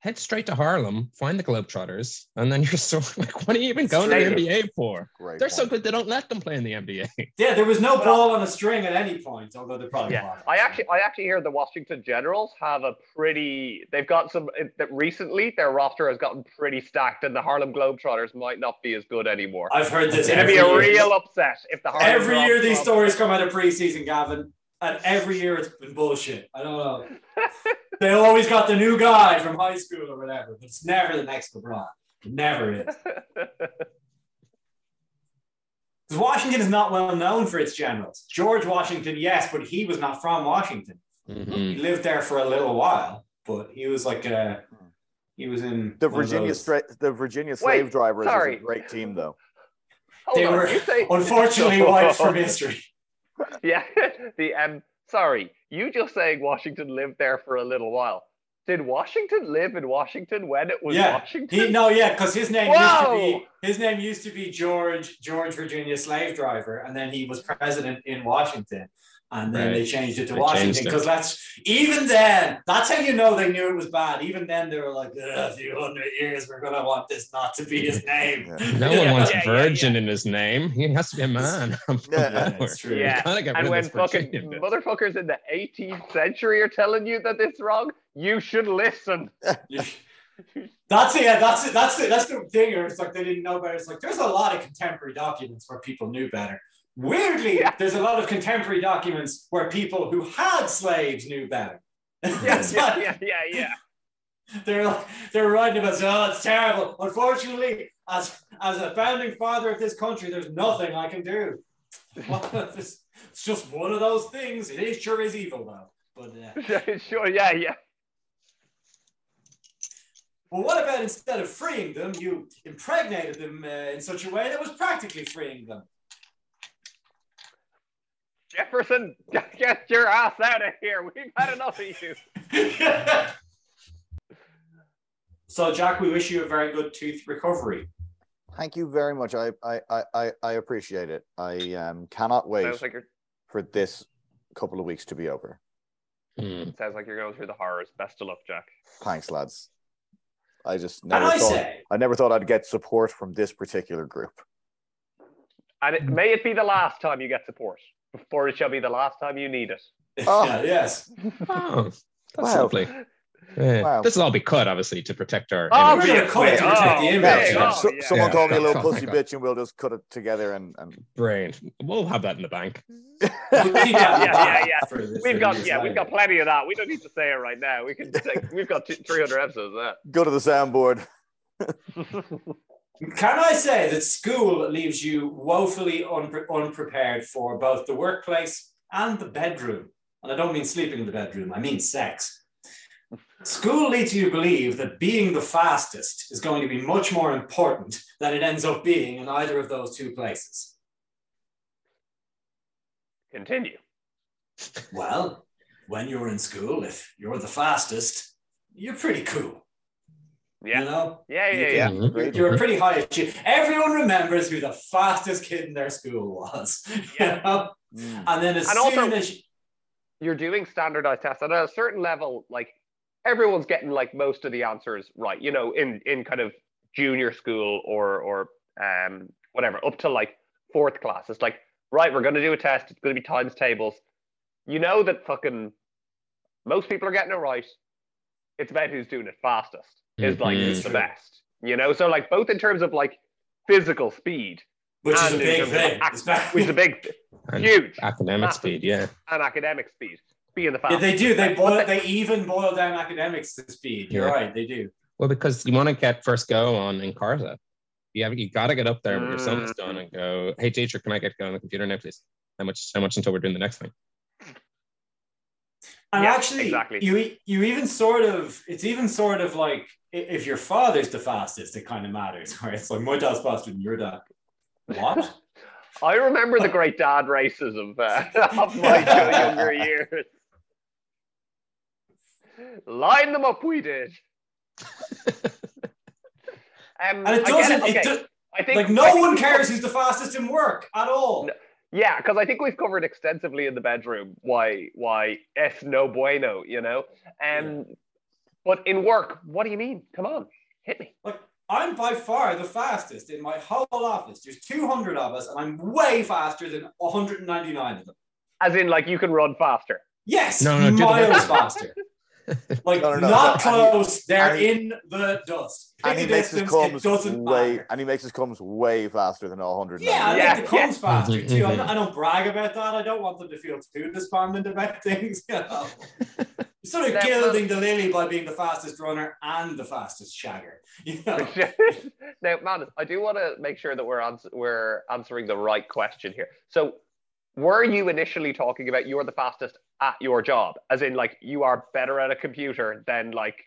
Head straight to Harlem, find the Globetrotters, and then you're so like, what are you even It's going to the true. NBA for? Great. They're so good they don't let them play in the NBA. Yeah, there was no Well- ball on a string at any point, although they probably Yeah, was. I actually, I actually hear the Washington Generals have a pretty. They've got some. That recently, their roster has gotten pretty stacked, and the Harlem Globetrotters might not be as good anymore. I've heard this. It's going to every be a year. real upset if the Harlem Every year these stories come out of preseason, Gavin, and every year it's been bullshit. I don't know. they always got the new guy from high school or whatever, but it's never the next LeBron. It never is. Because Washington is not well known for its generals. George Washington, yes, but he was not from Washington. Mhm. He lived there for a little while, but he was like a, he was in The Virginia those- stra- the Virginia slave drivers sorry. is a great team, though. Hold They on, were say- unfortunately wiped from history. Yeah, the um. Sorry, you just saying Washington lived there for a little while. Did Washington live in Washington when it was Yeah, Washington? He, no, yeah, because his name used to be his name used to be George George Virginia slave driver, and then he was president in Washington, and then Right. they changed it to They Washington because that's even then that's how you know they knew it was bad. Even then they were like, a few hundred years, we're gonna want this not to be his name. Yeah. No one Yeah, wants yeah, yeah, virgin in his name. He has to be a man. Yeah, that's true. Yeah, You gotta get rid and of when this fucking Virginia bit. motherfuckers in the 18th century are telling you that it's wrong, you should listen. That's it. Yeah, that's it. That's it. That's the thing. Or it's like they didn't know better. It's like there's a lot of contemporary documents where people knew better. Weirdly, Yeah. there's a lot of contemporary documents where people who had slaves knew better. Yeah, yeah, yeah, yeah, yeah. They're like, they're writing about, oh, it's terrible. Unfortunately, as as a founding father of this country, there's nothing I can do. it's just one of those things. It is sure is evil though. But uh, sure, yeah, yeah. well, what about instead of freeing them, you impregnated them uh, in such a way that was practically freeing them? Jefferson, get your ass out of here. We've had enough of you. so, Jack, we wish you a very good tooth recovery. Thank you very much. I I I I, I appreciate it. I um cannot wait like for this couple of weeks to be over. Hmm. sounds like you're going through the horrors. Best of luck, Jack. Thanks, lads. I just And never I thought say, I never thought I'd get support from this particular group. And it, may it be the last time you get support, before it shall be the last time you need it. Oh. yes. Oh, that's Wow. lovely. Yeah. Wow. This will all be cut, obviously, to protect our. Oh, image. We're gonna cut it to protect the Oh, image. yeah, yeah. oh, So- yeah. someone Yeah. call me a little Thank pussy oh bitch, and we'll just cut it together. And, and Brilliant. We'll have that in the bank. We'll keep that in the Yeah, yeah, back yeah. for the- We've got yeah, we've got plenty of that. We don't need to say it right now. We can take, we've got two, 300 episodes of that. go to the soundboard. Can I say that school leaves you woefully unpre- unprepared for both the workplace and the bedroom? And I don't mean sleeping in the bedroom, I mean sex. School leads you to believe that being the fastest is going to be much more important than it ends up being in either of those two places. Continue. Well, when you're in school, if you're the fastest, you're pretty cool. Yeah. You know? Yeah, yeah, You yeah. can- Mhm. You're, you're a pretty high achiever. Everyone remembers who the fastest kid in their school was. you know? Mm. And then as And soon also- as you, You're doing standardized tests, and at a certain level, like everyone's getting like most of the answers right. You know, in in kind of junior school or or um whatever, up to like fourth class. It's like right, we're going to do a test. It's going to be times tables. You know that fucking most people are getting it right. It's about who's doing it fastest. Is like Mhm. the best. You know, so like both in terms of like physical speed, which is a big thing. ac- which is a big, huge, academic Massive. speed, yeah. and academic speed, being the Yeah, they do. They boil. the- They even boil down academics to speed. You're Yeah. right. They do. Well, because you want to get first go on Encarta. You have you got to get up there when your son is Mm. done and go, "Hey, teacher, can I get going on the computer now, please? How much? How much until we're doing the next thing?" And Yeah, actually, exactly. you you even sort of. It's even sort of like if your father's the fastest, it kind of matters. Where it's like my dad's faster than your dad. What? I remember the great dad races of, uh, of my younger years. Line them up, we did. Um, And it I get doesn't. okay. It do, I think like I no think one cares who's the fastest in work at all. No. Yeah, because I think we've covered extensively in the bedroom why why es no bueno, you know. Um, but in work, what do you mean? Come on, hit me. Like I'm by far the fastest in my whole office. There's 200 of us, and I'm way faster than 199 of them. As in, like you can run faster. Yes, No, no, miles faster. Like No, no, no. not And he- close. They're he- in the dust. Pick and he makes his distance, it comes way, matter. and he makes his comes way faster than all hundred. Yeah, I Yeah, make the comes faster too. I'm not- I don't brag about that. I don't want them to feel too despondent about things. You know? Sort of That- gilding the lily by being the fastest runner and the fastest shagger. You know? now, man, I do want to make sure that we're ans- we're answering the right question here. So, were you initially talking about you're the fastest at your job, as in like you are better at a computer than like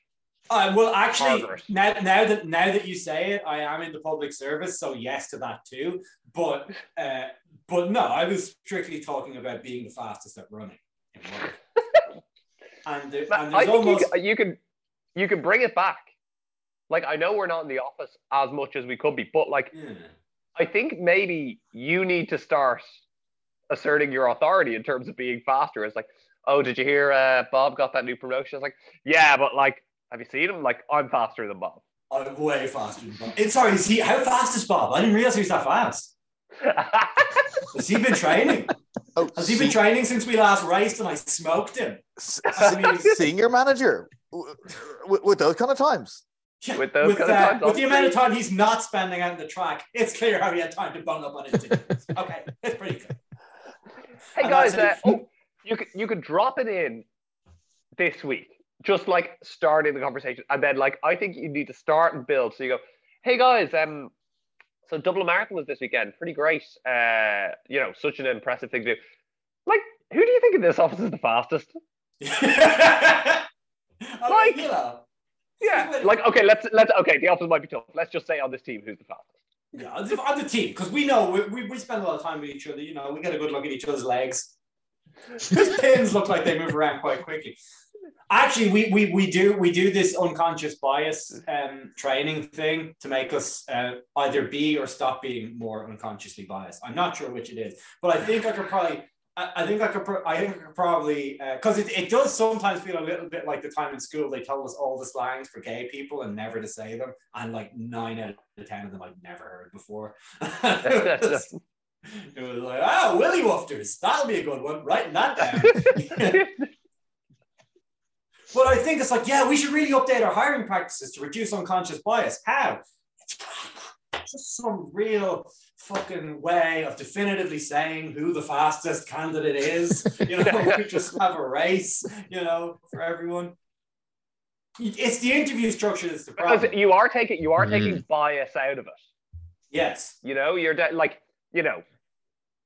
Uh, well, actually, Margaret. now, now that now that you say it, I am in the public service, so yes to that too. But uh, but no, I was strictly talking about being the fastest at running. and, there, and I there's think almost you, can, you can you can bring it back. Like I know we're not in the office as much as we could be, but like Yeah. I think maybe you need to start asserting your authority in terms of being faster. It's like, oh, did you hear uh, Bob got that new promotion? It's like, yeah, but like, have you seen him? Like, I'm faster than Bob. I'm way faster than Bob. It's Sorry, is he how fast is Bob? I didn't realize he was that fast. Has he been training? Oh, Has he been training since we last raced and I smoked him? se- se- senior manager with, with those kind of times. Yeah, With those with, kind of uh, times, with the amount of time he's not spending out in the track, it's clear how he had time to bung up on his team. okay, it's pretty good. Hey And guys, uh, oh, you could you could drop it in this week, just like starting the conversation, and then like I think you need to start and build. So you go, hey guys, um, so Dublin Marathon was this weekend, pretty great. Uh, you know, such an impressive thing to do. Like, who do you think in this office is the fastest? I Like- Yeah, like okay, let's let's okay, the office might be tough. Let's just say on this team who's the fastest. Yeah, on the, team, because we know we, we, we spend a lot of time with each other. You know, we get a good look at each other's legs. His pins look like they move around quite quickly. Actually, we, we, we do we do this unconscious bias um, training thing to make us uh, either be or stop being more unconsciously biased. I'm not sure which it is, but I think I could probably. I think I could. I think I could probably uh, because it, it does sometimes feel a little bit like the time in school they told us all the slangs for gay people and never to say them, and like nine out of ten of them I've never heard before. it, was, it was like, oh, willy wofters, that'll be a good one. Writing that down. But I think it's like, yeah, we should really update our hiring practices to reduce unconscious bias. How? It's just some real fucking way of definitively saying who the fastest candidate is. You know, we just have a race, you know, for everyone. It's the interview structure that's the problem. Because you are taking you are Mm. taking bias out of it. Yes. You know, you're de- like, you know,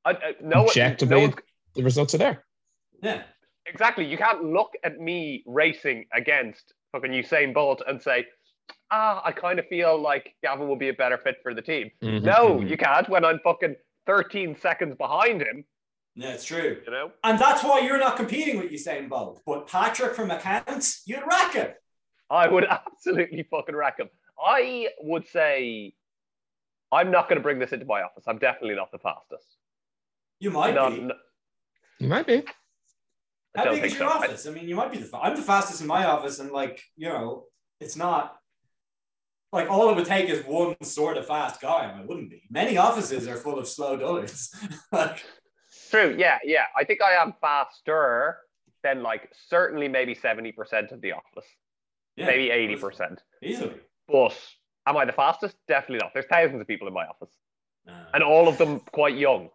I, I, no one, Objectively, no one's, the results are there. Yeah. exactly. You can't look at me racing against fucking Usain Bolt and say, ah, I kind of feel like Gavin will be a better fit for the team. Mhm, No, mhm. you can't when I'm fucking 13 seconds behind him. That's true. You know, And that's why you're not competing with Usain Bolt. But Patrick from accounts, you'd rack him. I would absolutely fucking wreck him. I would say, I'm not going to bring this into my office. I'm definitely not the fastest. You might No, be. no, You might be. I How big is your so. I- office? I, mean, you might be the. fa- I'm the fastest in my office, and like you know, it's not like all it would take is one sort of fast guy, and I wouldn't be. Many offices are full of slow dullards. like, True. Yeah. Yeah. I think I am faster than like certainly maybe 70% of the office, yeah, maybe 80%. easily. But am I the fastest? Definitely not. There's thousands of people in my office, Uh, and all of them quite young.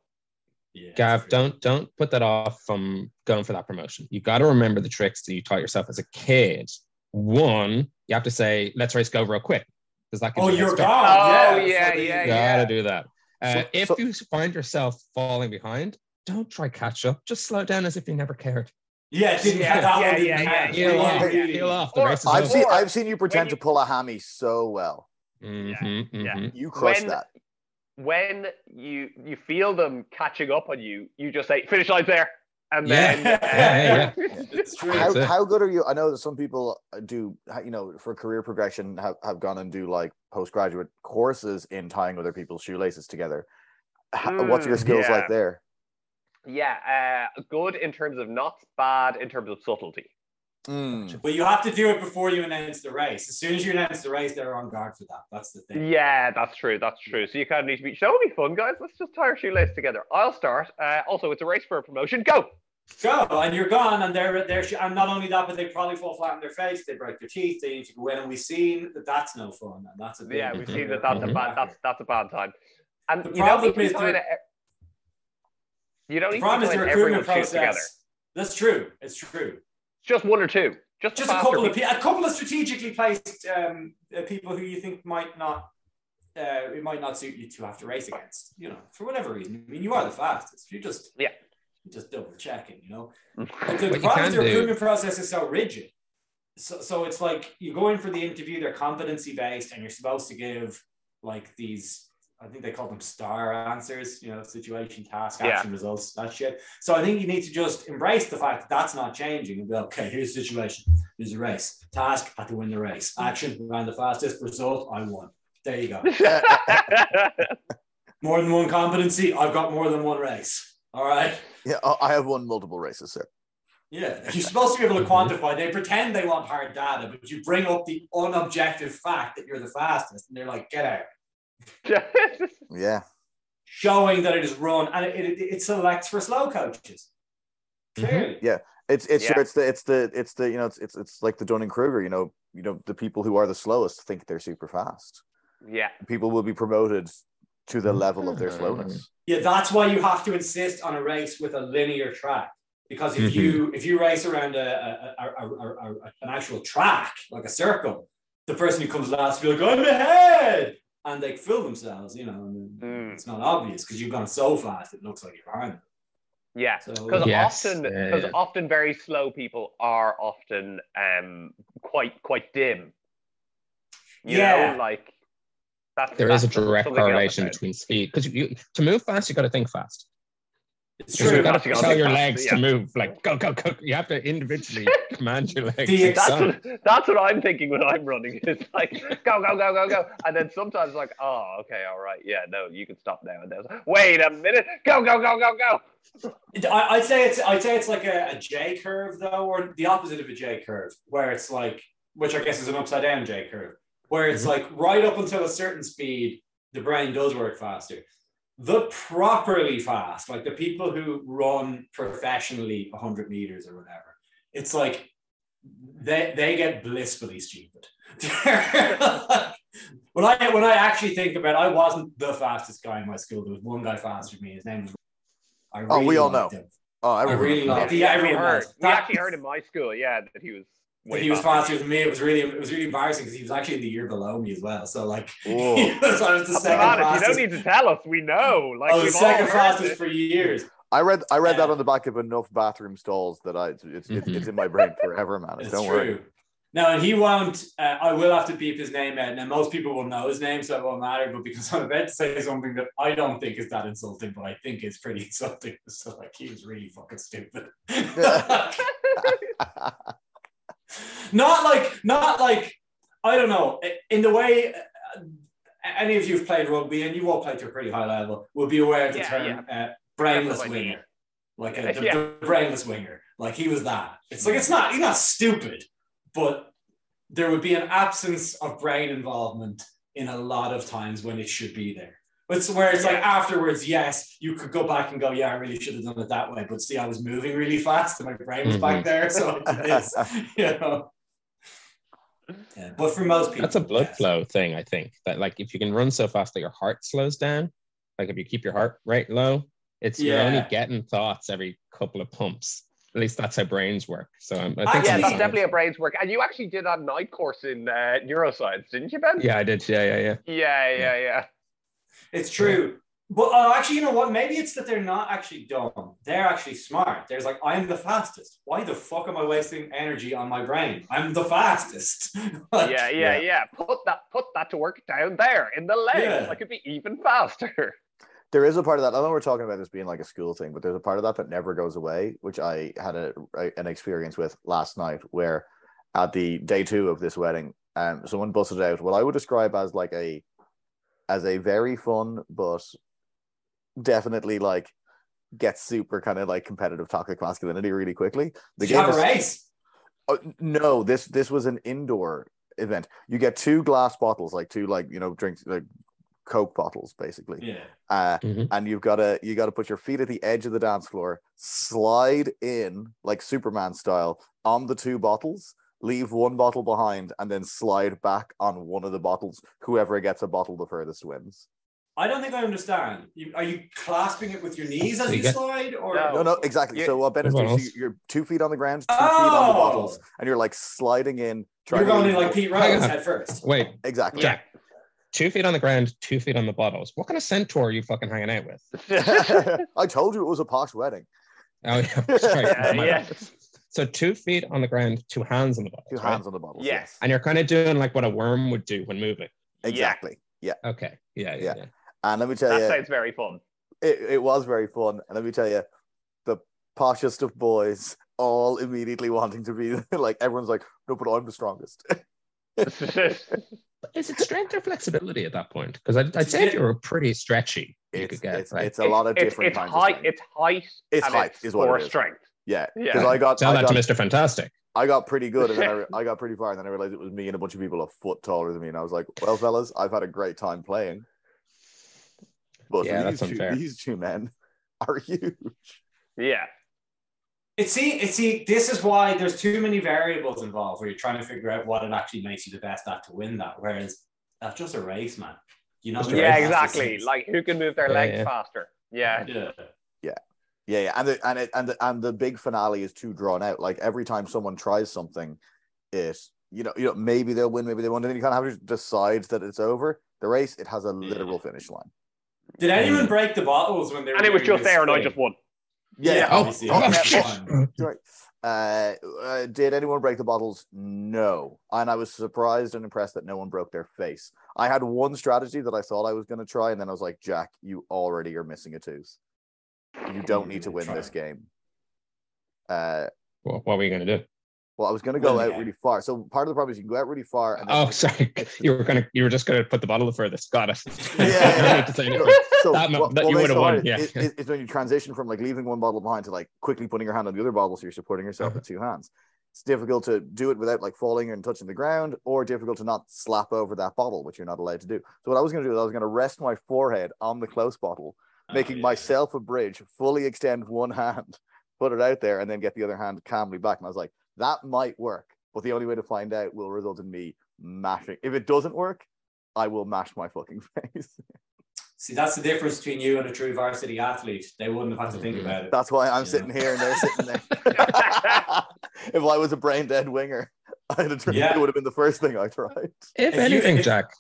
yeah, Gav, don't don't put that off from going for that promotion. You got to remember the tricks that you taught yourself as a kid. One, you have to say, "Let's race go real quick," because that. gives Oh, you're start. gone. Oh, yeah, yeah, yeah, You yeah. gotta do that. Uh, So- if so- you find yourself falling behind, don't try catch up. Just slow down as if you never cared. Yeah, didn't Yeah, that yeah, one didn't yeah, count. yeah, Heel off, really- heel off. The Or- race is I've over. seen I've seen you pretend you- to pull a hammy so well. Mhm, Yeah. mhm. You crushed When- that. When you you feel them catching up on you, you just say finish line there, and Yeah. then Yeah, yeah, It's true. How, That's how good are you? I know that some people do, you know, for career progression, have, have gone and do like postgraduate courses in tying other people's shoelaces together. How, what's your Mm, skills yeah. like there? yeah, uh, good in terms of knots, bad in terms of subtlety. Mm. But you have to do it before you announce the race. As soon as you announce the race, they're on guard for that. That's the thing. Yeah, that's true. That's true. So you kind of need to be. Show me fun, guys. Let's just tie our shoelace together. I'll start. Uh, also, it's a race for a promotion. Go. Go, and you're gone, and they're they're and not only that, but they probably fall flat on their face. They break their teeth. They need to go in, and we've seen that that's no fun. And that's a big, Yeah, we've seen that. That's a bad. That's that's a bad time. And The you don't problem need is tying the- it. You don't the need problem is the recruitment everyone's process. That's true. It's true. Just one or two. Just, Just a couple of a couple of strategically placed um, uh, people who you think might not. Uh, it might not suit you to have to race against, you know, for whatever reason. I mean, you are the fastest. You just, Yeah. you're just double checking, you know. But the, What the problem is the recruitment process is so rigid. So, so it's like you go in for the interview, they're competency based, and you're supposed to give like these, I think they call them star answers, you know, situation, task, Yeah. action, results, that shit. So I think you need to just embrace the fact that that's not changing and be okay, here's the situation, here's the race, task, had to win the race, action, ran the fastest, result, I won. There you go. More than one competency, I've got more than one race. All right. Yeah, I- I have won multiple races, sir. Yeah, you're supposed to be able to Mhm. quantify. They pretend they want hard data, but you bring up the unobjective fact that you're the fastest, and they're like, "Get out!" Yeah. Showing that it is run, and it, it, it selects for slow coaches. Clearly, Yeah. It's it's Yeah. sure it's the it's the it's the you know it's it's it's like the Dunning Kruger you know you know the people who are the slowest think they're super fast. Yeah. People will be promoted to the level of their Mm. slowness. Yeah, that's why you have to insist on a race with a linear track. Because if Mhm. you if you race around a, a, a, a, a, a- an actual track, like a circle, the person who comes last will be like, I'm ahead. And they fool themselves, you know, and Mm. it's not obvious because you've gone so fast it looks like you're behind them. Yeah. So Because Yes, often, because yeah. often very slow people are often um quite quite dim. You Yeah. know, like that's There is a that's direct something else correlation between speed because you, to move fast, you got to think fast. It's true. you've got to tell your legs yeah. to move. Like go, go, go. You have to individually command your legs. The It's That's what, that's what I'm thinking when I'm running. It's like go go go go go, and then sometimes like oh okay all right yeah no you can stop now and then wait a minute go go go go go. I, I'd say it's I'd say it's like a, a J curve though, or the opposite of a J curve, where it's like, which I guess is an upside down J curve, where it's mm-hmm. like right up until a certain speed, the brain does work faster. The properly fast, like the people who run professionally 100 meters or whatever, it's like they they get blissfully stupid. when I when I actually think about, it, I wasn't the fastest guy in my school. There was one guy faster than me. His name was. I Oh, we all know. him. Oh, I everyone. really liked him. Yeah, Yeah, we everyone heard. We actually heard in my school, yeah, that he was. But way he was faster. faster than me. It was really, it was really embarrassing because he was actually in the year below me as well. So like, Whoa. he was, I was the That's second about it. You don't need to tell us. We know. Like I was we've the all second fastest it. for years. I read I read that on the back of enough bathroom stalls that I it's it's, it's, Mhm. it's in my brain forever, man. It's Don't true. worry. No, and he won't. Uh, I will have to beep his name out. Now, most people will know his name, so it won't matter. But because I'm about to say something that I don't think is that insulting, but I think it's pretty insulting. So, like, he was really fucking stupid. not like, not like, I don't know. In the way uh, any of you have played rugby, and you all played to a pretty high level, will be aware of the Yeah, term uh, brainless That's what I mean. winger. Like a, the, Yeah. the brainless winger. Like he was that. It's like it's not he's not stupid, but there would be an absence of brain involvement in a lot of times when it should be there. But it's where it's like afterwards, yes, you could go back and go, yeah, I really should have done it that way. But see, I was moving really fast and my brain was back there. So it's, you know. Yeah, but for most people, That's a blood yes. flow thing, I think. That like if you can run so fast that your heart slows down, like if you keep your heart rate low, it's you're only getting thoughts every couple of pumps. At least that's how brains work. So um, I think Actually- Yeah, that's definitely a brain's work. And you actually did a night course in uh, neuroscience, didn't you, Ben? Yeah, I did. Yeah, yeah, yeah. Yeah, yeah, yeah. It's true. But uh, actually, you know what? Maybe it's that they're not actually dumb. They're actually smart. There's like, I'm the fastest. Why the fuck am I wasting energy on my brain? I'm the fastest. Like, Yeah, yeah, Yeah. yeah. Put that put that to work down there in the legs. Yeah. I could be even faster. There is a part of that. I know we're talking about this being like a school thing, but there's a part of that that never goes away, which I had a, a- an experience with last night, where at the day two of this wedding, um, someone busted out what I would describe as like a as a very fun but definitely like gets super kind of like competitive toxic masculinity really quickly. The game is- a race? Oh, no, this this was an indoor event. You get two glass bottles, like two like you know drinks like Coke bottles, basically. Yeah. Uh, Mhm. and you've got to you got to put your feet at the edge of the dance floor, slide in like Superman style on the two bottles, leave one bottle behind, and then slide back on one of the bottles. Whoever gets a bottle the furthest wins. I don't think I understand. You, are you clasping it with your knees as You you slide, or No. No, no, exactly. Yeah. So uh, what Ben is doing, so you're two feet on the ground, two feet on the Oh. bottles, and you're like sliding in. trying you're going in like Pete Ryan's head first? Wait, exactly. Yeah. two feet on the ground, two feet on the bottles. What kind of centaur are you fucking hanging out with? I told you it was a posh wedding. Oh yeah, sorry. yeah, yeah. So two feet on the ground, two hands on the bottles. Two right? hands on the bottles. Yes. And you're kind of doing like what a worm would do when moving. Exactly. Yeah. Okay. Yeah, Yeah. yeah. Yeah. And let me tell That you, sounds very fun. it, it was very fun. And let me tell you, the poshest of boys all immediately wanting to be like, everyone's like, no, but I'm the strongest. But is it strength or flexibility at that point? Because I'd, I'd say if you were pretty stretchy, you It's, could get it's, like, it's a lot of it's, different it's kinds height. of strength. It's height. It's and height it's is what core it is. strength. Yeah. Yeah. Because I got, tell I that to Mr. Fantastic. I got pretty good. And then I, I got pretty far. And then I realized it was me and a bunch of people a foot taller than me. And I was like, well, fellas, I've had a great time playing. But Yeah, these, that's two, unfair. these two men are huge. Yeah. It see, it see, this is why there's too many variables involved where you're trying to figure out what it actually makes you the best at to win that. Whereas that's just a race, man. You know, Just the a Yeah, exactly. Like who can move their Yeah, legs yeah. faster? Yeah. yeah. Yeah, yeah, and the, and it, and the, and the big finale is too drawn out. Like every time someone tries something, it you know you know maybe they'll win, maybe they won't. And then you kind of have to decide that it's over. The race it has a hmm. literal finish line. Did anyone break the bottles when they were And it was just there and I just won. Yeah, Oh, obviously. oh, shit. Sorry. Uh, uh, did anyone break the bottles? No. And I was surprised and impressed that no one broke their face. I had one strategy that I thought I was going to try, and then I was like, Jack, you already are missing a tooth. You don't need to win this game. Uh, What, what were you going to do? well, I was going to go Win the out game. really far. So part of the problem is you can go out really far. And Oh, sorry. You were gonna. You were just gonna put the bottle the furthest. Got it. Yeah, yeah, yeah. need to say No, anything. so That what, that you would've won, yeah. is, is- is when you transition from like leaving one bottle behind to like quickly putting your hand on the other bottle, so you're supporting yourself Uh-huh. with two hands. It's difficult to do it without like falling and touching the ground, or difficult to not slap over that bottle, which you're not allowed to do. So what I was going to do is I was going to rest my forehead on the close bottle, making Oh, yeah. myself a bridge, fully extend one hand, put it out there, and then get the other hand calmly back. And I was like, that might work, but the only way to find out will result in me mashing. If it doesn't work, I will mash my fucking face. See, that's the difference between you and a true varsity athlete. They wouldn't have had to think Mhm. about it. That's why I'm Yeah. sitting here and they're sitting there. if I was a brain dead winger, I'd have tried, Yeah. it would have been the first thing I tried. If, If you- anything, if- Jack,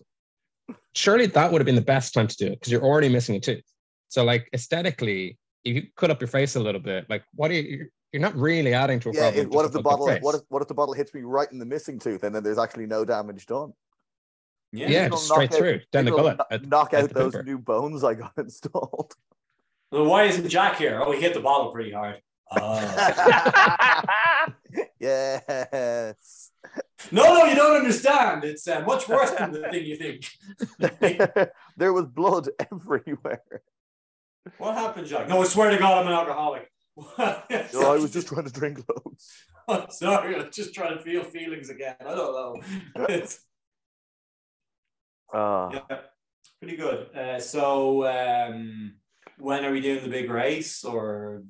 surely that would have been the best time to do it because you're already missing a tooth. So, like aesthetically, if you cut up your face a little bit, like what are you? You're not really adding to a Yeah. problem. If, what if the bottle? What if what if the bottle hits me right in the missing tooth, and then there's actually no damage done? Yeah. Yeah, just straight out- through down the it'll gullet. kno- knock out those pooper. new bones I got installed. Well, why isn't Jack here? Oh, he hit the bottle pretty hard. Oh. yes. no, no, you don't understand. It's uh, much worse than the thing you think. there was blood everywhere. What happened, Jack? No, I swear to God, I'm an alcoholic. No, I was just trying to drink loads. I'm sorry. I'm just trying to feel feelings again. I don't know. It's, Uh, yeah, pretty good. Uh, so, um, when are we doing the big race, or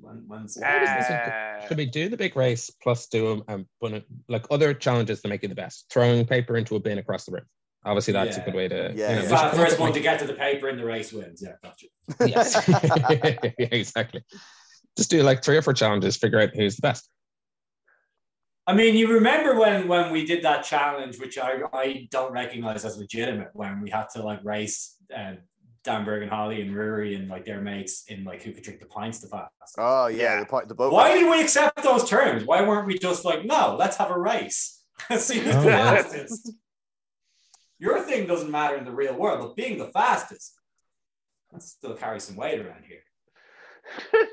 when, when's What is this? Uh, Should we do the big race plus do um, um, like other challenges to make you the best? Throwing paper into a bin across the room. Obviously, that's a good way to. Yeah, you know, yeah. we should Fa- come up first one to get to the paper in the race wins. Yeah, gotcha. Yes. yeah, exactly. Just do like three or four challenges, figure out who's the best. I mean, you remember when when we did that challenge, which I, I don't recognize as legitimate, when we had to like race uh, Dan Berg and Holly and Rory and like their mates in like who could drink the pints the fastest. oh yeah, Yeah. the point, the boat. Why did we accept those terms? Why weren't we just like, no, let's have a race? Let's see who's Oh, the yeah. fastest. Your thing doesn't matter in the real world, but being the fastest, that still carries some weight around here.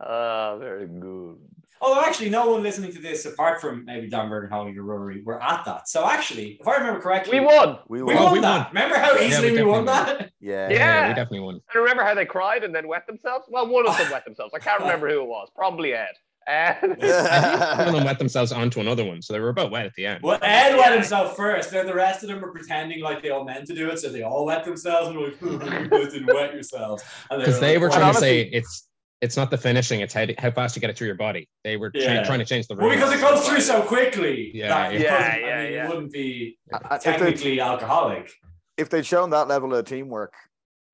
Ah, very good. Although actually, no one listening to this, apart from maybe Dan Berg and Holly or Rory, were at that. So actually, if I remember correctly, We won. We We won. won we that. Remember how Yeah, easily we we, won definitely that? Yeah. Yeah. we definitely won. And remember how they cried and then wet themselves? Well, one of them wet themselves. I can't remember who it was. Probably Ed. And One of them wet themselves onto another one, so they were about wet at the end. Well, Ed wet himself first. Then the rest of them were pretending like they all meant to do it, so they all wet themselves. And we're like, you guys didn't wet yourselves. Because they were like, trying "Well, to say it's it's not the finishing, it's how, how fast you get it through your body. They were cha- Yeah. trying to change the Well, rules. because it goes through so quickly. Yeah, that you yeah. couldn't- Yeah, I mean, yeah, you wouldn't be Uh, if, they, technically alcoholic. if they'd shown that level of teamwork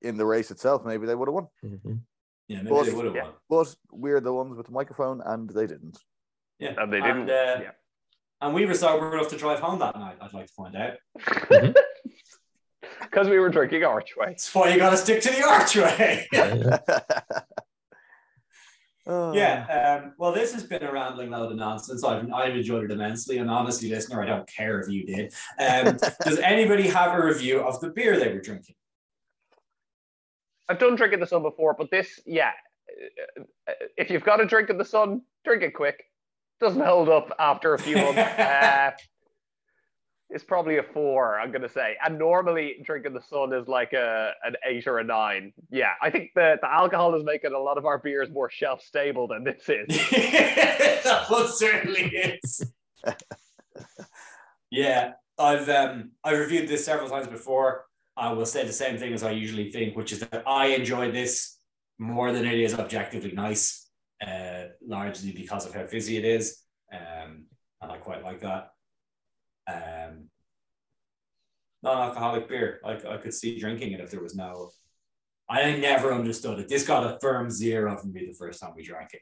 in the race itself, maybe they would have won. Mhm. Yeah, maybe But- they would have yeah. won. But we're the ones with the microphone, and they didn't. Yeah, And they didn't. uh, yeah. And we were sober enough to drive home that night. I'd like to find out. Because we were drinking Archway. That's why you got to stick to the archway. Yeah. Oh. Yeah. Um, well, this has been a rambling load of nonsense. I've, I've enjoyed it immensely. And honestly, listener, I don't care if you did. Um, does anybody have a review of the beer they were drinking? I've done Drink'in the Sun before, but this, yeah. uh, If you've got a Drink'in the Sun, drink it quick. Doesn't hold up after a few months. Uh, it's probably a four, I'm gonna say. And normally, drinking the sun is like a an eight or a nine. Yeah, I think the the alcohol is making a lot of our beers more shelf stable than this is. that one certainly is. yeah, I've um, I've reviewed this several times before. I will say the same thing as I usually think, which is that I enjoy this more than it is objectively nice. uh, largely because of how fizzy it is, um, and I quite like that. Um, non-alcoholic beer, I, I could see drinking it if there was no. I never understood it. This got a firm zero from me the first time we drank it.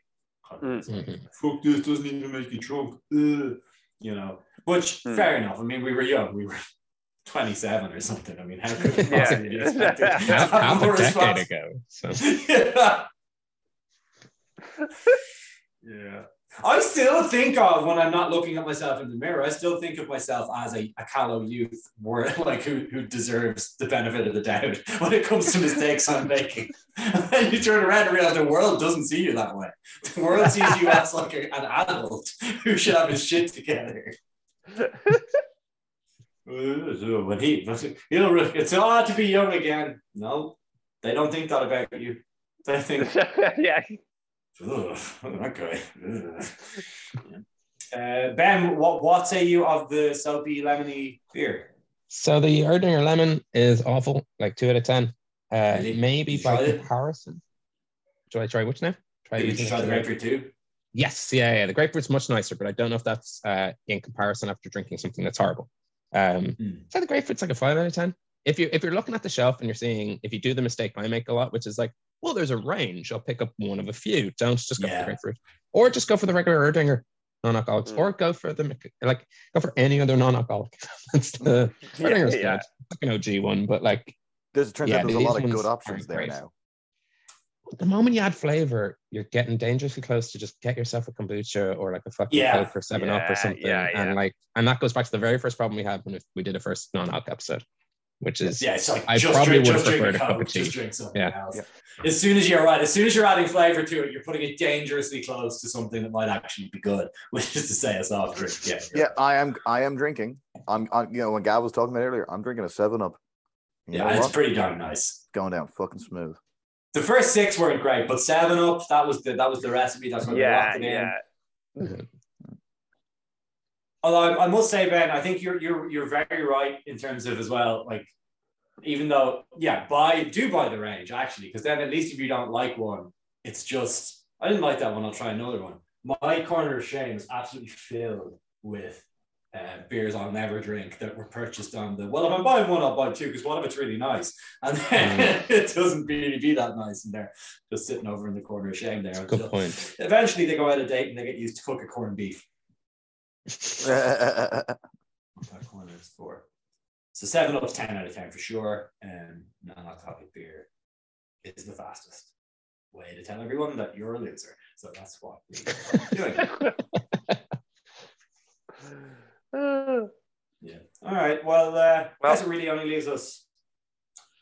Mm. Mhm. Fuck this doesn't even make you drunk. Ugh. You know, which Mm. fair enough. I mean, we were young. We were 27 or something. I mean, how could we Yeah. possibly be expected to half, half a decade ago. So yeah. yeah. I still think of when I'm not looking at myself in the mirror, I still think of myself as a, a callow youth where like who, who deserves the benefit of the doubt when it comes to mistakes I'm making. And you turn around and realize the world doesn't see you that way. The world sees you as like a- an adult who should have his shit together. When he, he'll, re- it's odd to be young again. No, they don't think that about you. They think yeah. Ugh, that guy. Uh, ben, what what say you of the soapy lemony beer? So the Erdinger lemon is awful, like two out of ten. Uh, Really? maybe by it? comparison. Should I try which now? Try Did you try the it. grapefruit too? Yes, yeah, yeah. The grapefruit's much nicer, but I don't know if that's uh, in comparison after drinking something that's horrible. Um, Hmm. so the grapefruit's like a five out of ten. If you if you're looking at the shelf and you're seeing if you do the mistake I make a lot, which is like, well, there's a range. I'll pick up one of a few. Don't just go for the grapefruit, or just go for the regular Erdinger non-alcoholics, Mm. or go for the like go for any other non-alcoholic. that's the Yeah, Erdinger's yeah. good, like an OG one, but like There's it turns Yeah, out there's a lot of good options there great. now. the moment you add flavor, you're getting dangerously close to just get yourself a kombucha or like a fucking Yeah. Coke or Seven Up or something. yeah, yeah. And like, and that goes back to the very first problem we had when we did a first non-alc episode, which is Yeah, it's like I just probably drink, would just have drink a preferred a cup Coke, of tea. just drink something Yeah. else. Yeah. As soon as you're right, as soon as you're adding flavor to it, you're putting it dangerously close to something that might actually be good, which is to say a soft drink. Yeah, Yeah, I am. I am drinking. I'm. i you know, when Gav was talking about earlier, I'm drinking a Seven Up. You yeah, it's what? pretty darn nice. going down fucking smooth. The first six weren't great, but seven up, that was the that was the recipe. That's what they Yeah, locked it in. yeah. Although I, must say, Ben, I think you're you're you're very right in terms of as well. Like, even though, yeah, buy do buy the range actually, because then at least if you don't like one, it's just I didn't like that one. I'll try another one. My corner of shame is absolutely filled with uh, beers I'll never drink that were purchased on the. Well, if I'm buying one, I'll buy two because one of it's really nice, and then it doesn't really be that nice, and they're just sitting over in the corner of shame there. good point. Eventually, they go out of date and they get used to cook a corned beef. Yeah, That corner is four. So seven up, ten out of ten for sure. And non-alcoholic beer is the fastest way to tell everyone that you're a loser. So that's what we're doing. Yeah. All right. Well, uh, Well- guess it really only leaves us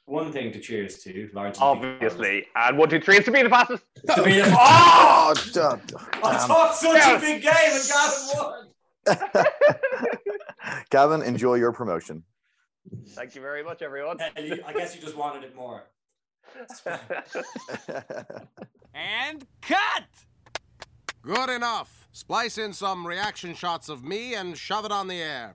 one thing to cheers to. Largely, Obviously. And one, two, three, it's to be the fastest. because- to be the- oh, oh, damn. I thought such a big game and Gavin won. Gavin, enjoy your promotion. Thank you very much, everyone. And you- I guess you just wanted it more. And cut! Good enough. Splice in some reaction shots of me and shove it on the air.